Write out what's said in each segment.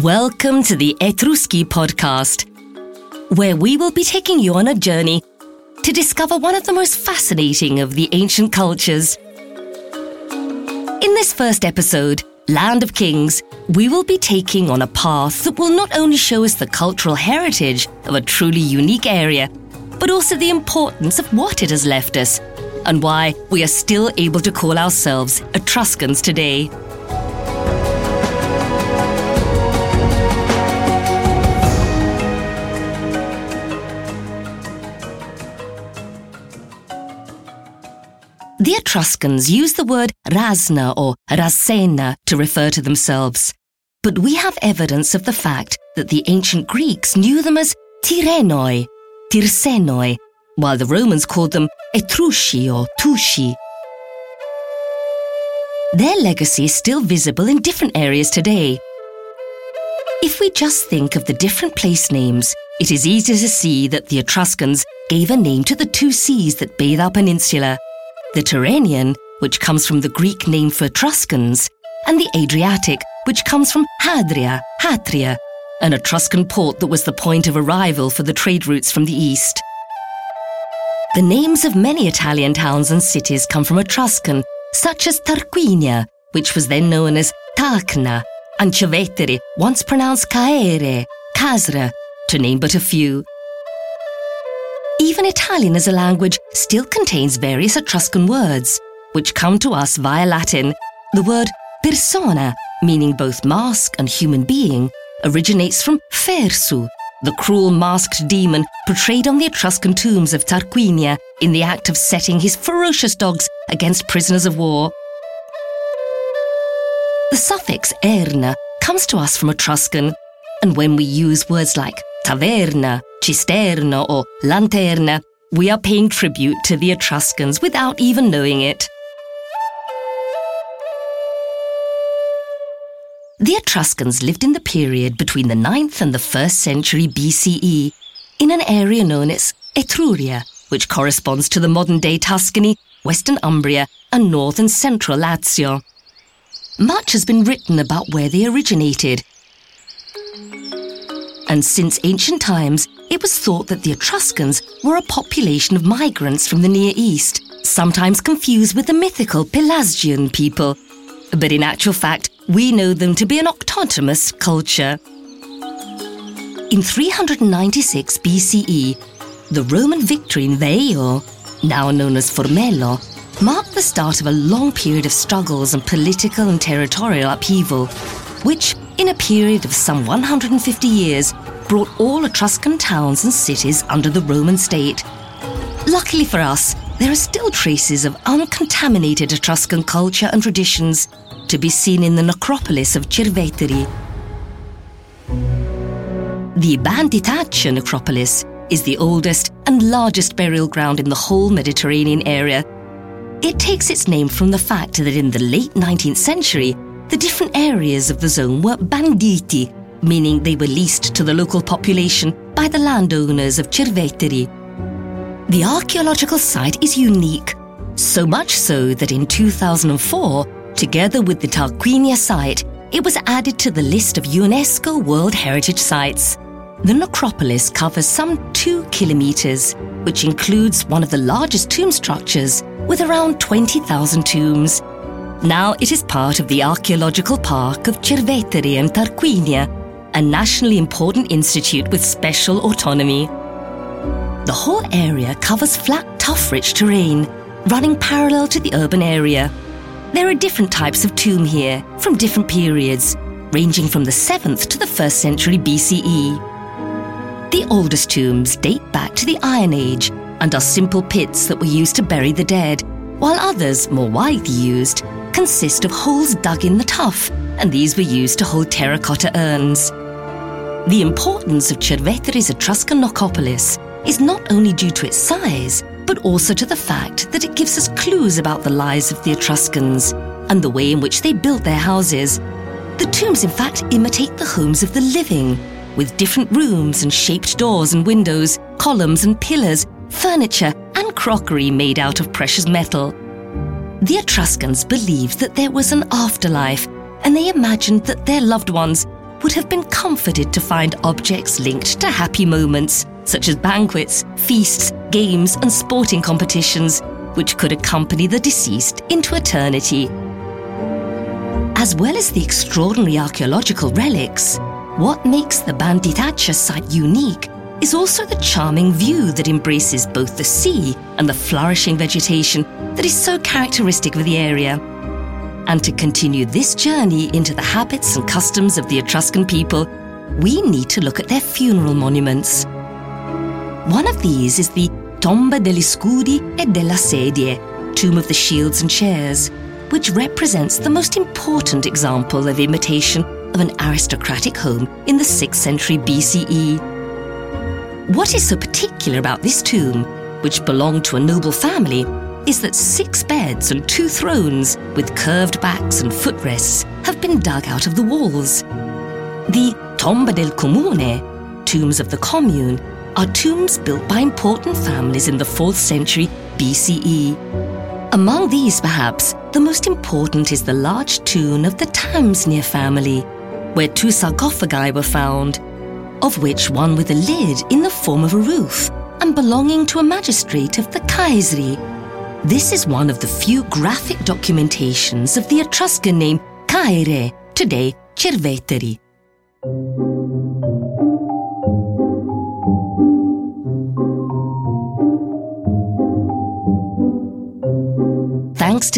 Welcome to the Etruskey podcast, where we will be taking you on a journey to discover one of the most fascinating of the ancient cultures. In this first episode, Land of Kings, we will be taking on a path that will not only show us the cultural heritage of a truly unique area, but also the importance of what it has left us and why we are still able to call ourselves Etruscans today. The Etruscans used the word Rasna or Rasena to refer to themselves, but we have evidence of the fact that the ancient Greeks knew them as Tyrrhenoi, Tyrsenoi, while the Romans called them Etrusci or Tusci. Their legacy is still visible in different areas today. If we just think of the different place names, it is easy to see that the Etruscans gave a name to the two seas that bathe our peninsula the Tyrrhenian, which comes from the Greek name for Etruscans, and the Adriatic, which comes from Hadria, Hatria, an Etruscan port that was the point of arrival for the trade routes from the east. The names of many Italian towns and cities come from Etruscan, such as Tarquinia, which was then known as Tarchna, and Cerveteri, once pronounced Caere, Caisra, to name but a few. Even Italian as a language still contains various Etruscan words, which come to us via Latin. The word persona, meaning both mask and human being, originates from fersu, the cruel masked demon portrayed on the Etruscan tombs of Tarquinia in the act of setting his ferocious dogs against prisoners of war. The suffix erna comes to us from Etruscan, and when we use words like taverna, cisterna, or lanterna, we are paying tribute to the Etruscans without even knowing it. The Etruscans lived in the period between the 9th and the 1st century BCE in an area known as Etruria, which corresponds to the modern day Tuscany, western Umbria, and north and central Lazio. Much has been written about where they originated. And since ancient times, it was thought that the Etruscans were a population of migrants from the Near East, sometimes confused with the mythical Pelasgian people. But in actual fact, we know them to be an autonomous culture. In 396 BCE, the Roman victory in Veio, now known as Formello, marked the start of a long period of struggles and political and territorial upheaval, which, in a period of some 150 years, brought all Etruscan towns and cities under the Roman state. Luckily for us, there are still traces of uncontaminated Etruscan culture and traditions to be seen in the necropolis of Cerveteri. The Banditaccia necropolis is the oldest and largest burial ground in the whole Mediterranean area. It takes its name from the fact that in the late 19th century, the different areas of the zone were banditi, meaning they were leased to the local population by the landowners of Cerveteri. The archaeological site is unique, so much so that in 2004, together with the Tarquinia site, it was added to the list of UNESCO World Heritage Sites. The necropolis covers some two kilometres, which includes one of the largest tomb structures with around 20,000 tombs. Now it is part of the archaeological park of Cerveteri and Tarquinia, a nationally important institute with special autonomy. The whole area covers flat, tough, rich terrain, running parallel to the urban area. There are different types of tomb here, from different periods, ranging from the 7th to the 1st century BCE. The oldest tombs date back to the Iron Age and are simple pits that were used to bury the dead, while others, more widely used, consist of holes dug in the tuff, and these were used to hold terracotta urns. The importance of Cerveteri's Etruscan Necropolis is not only due to its size, but also to the fact that it gives us clues about the lives of the Etruscans and the way in which they built their houses. The tombs, in fact, imitate the homes of the living, with different rooms and shaped doors and windows, columns and pillars, furniture, and crockery made out of precious metal. The Etruscans believed that there was an afterlife, and they imagined that their loved ones would have been comforted to find objects linked to happy moments, such as banquets, feasts, games, and sporting competitions, which could accompany the deceased into eternity. As well as the extraordinary archaeological relics, what makes the Banditaccia site unique is also the charming view that embraces both the sea and the flourishing vegetation that is so characteristic of the area. And to continue this journey into the habits and customs of the Etruscan people, we need to look at their funeral monuments. One of these is the Tomba degli Scudi e della Sedie, Tomb of the Shields and Chairs, which represents the most important example of imitation of an aristocratic home in the 6th century BCE. What is so particular about this tomb, which belonged to a noble family, is that six beds and two thrones with curved backs and footrests have been dug out of the walls. The Tomba del Comune, tombs of the commune, are tombs built by important families in the 4th century BCE. Among these, perhaps, the most important is the large tomb of the Tamsnier family, where two sarcophagi were found, of which one with a lid in the form of a roof and belonging to a magistrate of the Caesari this is one of the few graphic documentations of the Etruscan name Caere, today Cerveteri.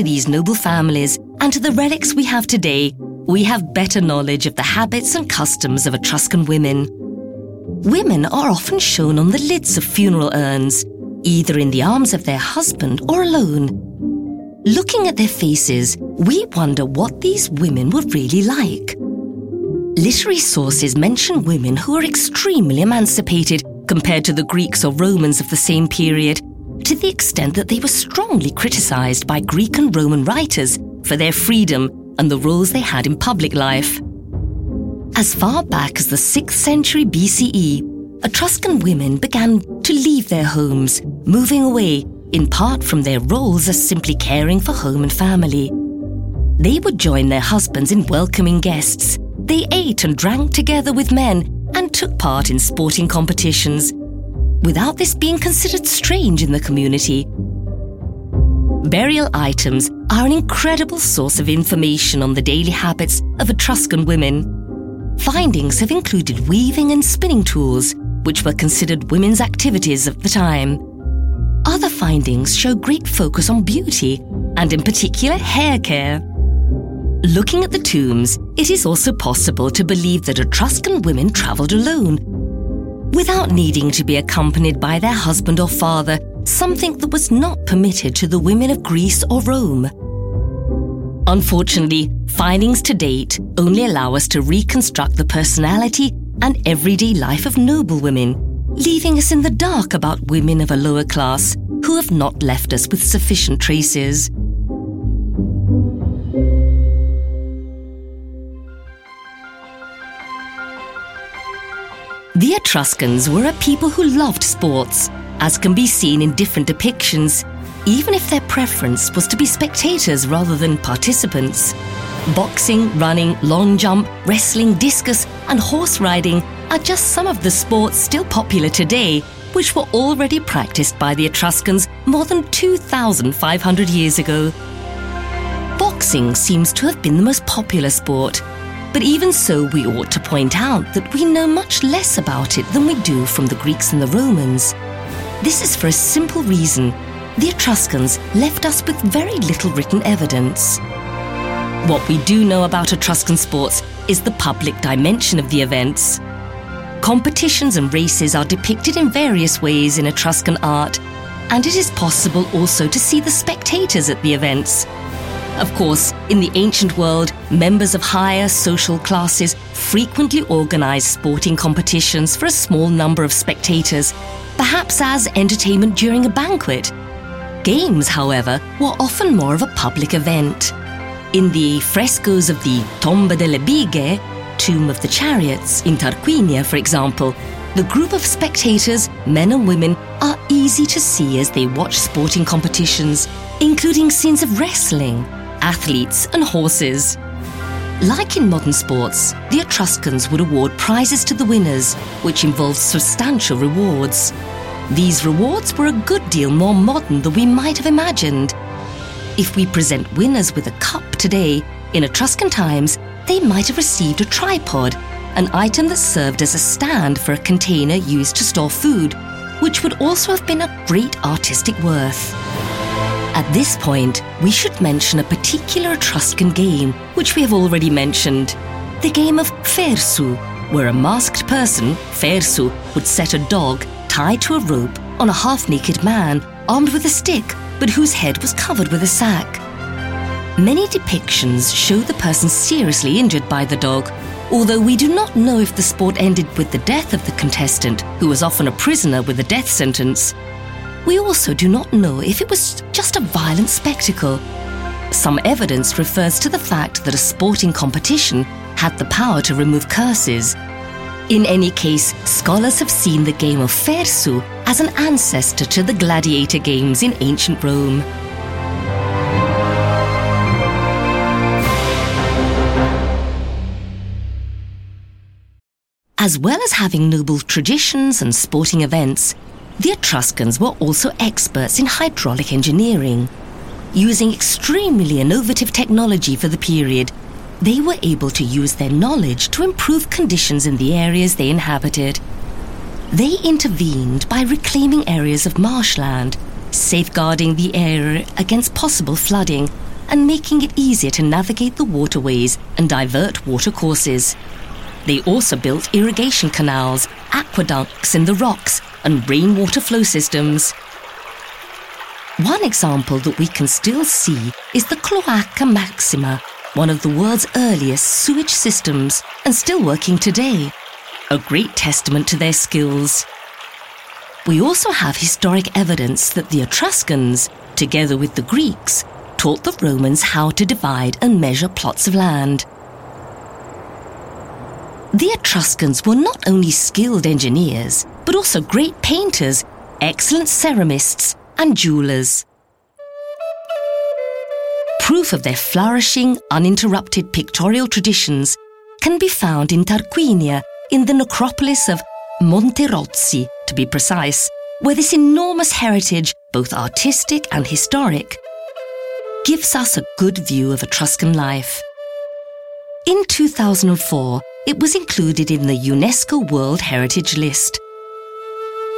To these noble families and to the relics we have today, we have better knowledge of the habits and customs of Etruscan women. Women are often shown on the lids of funeral urns, either in the arms of their husband or alone. Looking at their faces, we wonder what these women were really like. Literary sources mention women who are extremely emancipated compared to the Greeks or Romans of the same period, to the extent that they were strongly criticized by Greek and Roman writers for their freedom and the roles they had in public life. As far back as the 6th century BCE, Etruscan women began to leave their homes, moving away in part from their roles as simply caring for home and family. They would join their husbands in welcoming guests. They ate and drank together with men and took part in sporting competitions, without this being considered strange in the community. Burial items are an incredible source of information on the daily habits of Etruscan women. Findings have included weaving and spinning tools, which were considered women's activities of the time. Other findings show great focus on beauty, and in particular hair care. Looking at the tombs, it is also possible to believe that Etruscan women travelled alone, without needing to be accompanied by their husband or father, something that was not permitted to the women of Greece or Rome. Unfortunately, findings to date only allow us to reconstruct the personality and everyday life of noble women, leaving us in the dark about women of a lower class who have not left us with sufficient traces. The Etruscans were a people who loved sports, as can be seen in different depictions, even if their preference was to be spectators rather than participants. Boxing, running, long jump, wrestling, discus, and horse riding are just some of the sports still popular today, which were already practiced by the Etruscans more than 2,500 years ago. Boxing seems to have been the most popular sport, but even so, we ought to point out that we know much less about it than we do from the Greeks and the Romans. This is for a simple reason the Etruscans left us with very little written evidence. What we do know about Etruscan sports is the public dimension of the events. Competitions and races are depicted in various ways in Etruscan art, and it is possible also to see the spectators at the events. Of course, in the ancient world, members of higher social classes frequently organized sporting competitions for a small number of spectators, perhaps as entertainment during a banquet. Games, however, were often more of a public event. In the frescoes of the Tomba delle Bighe, Tomb of the Chariots, in Tarquinia, for example, the group of spectators, men and women, are easy to see as they watch sporting competitions, including scenes of wrestling, athletes, and horses. Like in modern sports, the Etruscans would award prizes to the winners, which involved substantial rewards. These rewards were a good deal more modern than we might have imagined. If we present winners with a cup today, in Etruscan times, they might have received a tripod an item that served as a stand for a container used to store food, which would also have been of great artistic worth. At this point, we should mention a particular Etruscan game, which we have already mentioned the game of Fersu, where a masked person, Fersu, would set a dog tied to a rope on a half naked man armed with a stick, but whose head was covered with a sack. Many depictions show the person seriously injured by the dog, although we do not know if the sport ended with the death of the contestant, who was often a prisoner with a death sentence. We also do not know if it was just a violent spectacle. Some evidence refers to the fact that a sporting competition had the power to remove curses. In any case, scholars have seen the game of Fersu as an ancestor to the gladiator games in ancient Rome. As well as having noble traditions and sporting events, the Etruscans were also experts in hydraulic engineering. Using extremely innovative technology for the period, they were able to use their knowledge to improve conditions in the areas they inhabited. They intervened by reclaiming areas of marshland, safeguarding the area against possible flooding, and making it easier to navigate the waterways and divert watercourses. They also built irrigation canals, aqueducts in the rocks, and rainwater flow systems. One example that we can still see is the Cloaca Maxima, one of the world's earliest sewage systems and still working today. A great testament to their skills. We also have historic evidence that the Etruscans, together with the Greeks, taught the Romans how to divide and measure plots of land. The Etruscans were not only skilled engineers, but also great painters, excellent ceramists, and jewelers. Proof of their flourishing, uninterrupted pictorial traditions can be found in Tarquinia, in the necropolis of Monterozzi, to be precise, where this enormous heritage, both artistic and historic, gives us a good view of Etruscan life. In 2004, it was included in the UNESCO World Heritage List.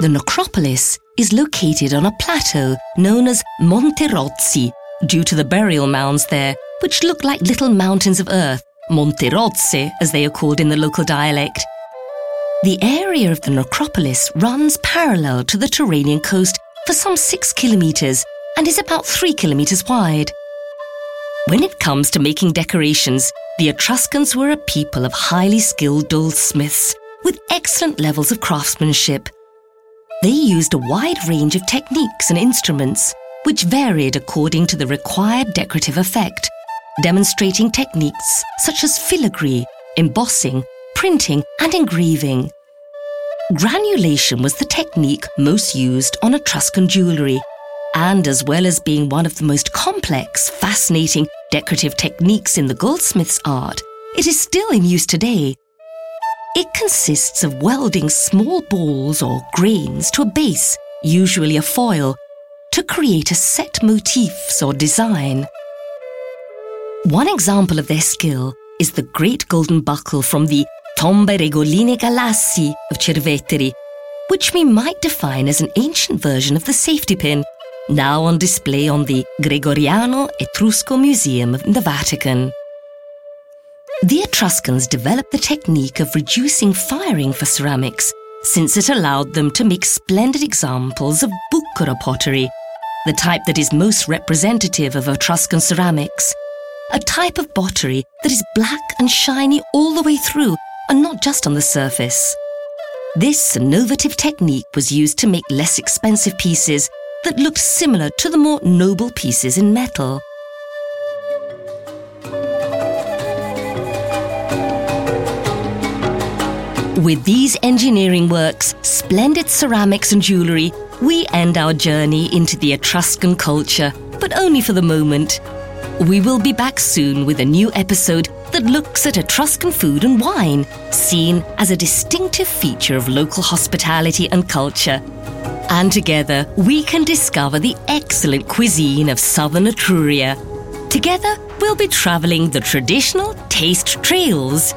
The necropolis is located on a plateau known as Monte Monterozzi due to the burial mounds there, which look like little mountains of earth, Monterozze as they are called in the local dialect. The area of the necropolis runs parallel to the Tyrrhenian coast for some six kilometres and is about three kilometres wide. When it comes to making decorations, the Etruscans were a people of highly skilled goldsmiths with excellent levels of craftsmanship. They used a wide range of techniques and instruments, which varied according to the required decorative effect, demonstrating techniques such as filigree, embossing, printing, and engraving. Granulation was the technique most used on Etruscan jewellery, and as well as being one of the most complex, fascinating, decorative techniques in the goldsmith's art, it is still in use today. It consists of welding small balls or grains to a base, usually a foil, to create a set motifs or design. One example of their skill is the great golden buckle from the Tombe Regolini Galassi of Cerveteri, which we might define as an ancient version of the safety pin now on display on the Gregoriano Etrusco Museum in the Vatican. The Etruscans developed the technique of reducing firing for ceramics, since it allowed them to make splendid examples of bucchero pottery, the type that is most representative of Etruscan ceramics. A type of pottery that is black and shiny all the way through and not just on the surface. This innovative technique was used to make less expensive pieces that looked similar to the more noble pieces in metal. With these engineering works, splendid ceramics and jewellery, we end our journey into the Etruscan culture, but only for the moment. We will be back soon with a new episode that looks at Etruscan food and wine, seen as a distinctive feature of local hospitality and culture. And together, we can discover the excellent cuisine of southern Etruria. Together, we'll be travelling the traditional taste trails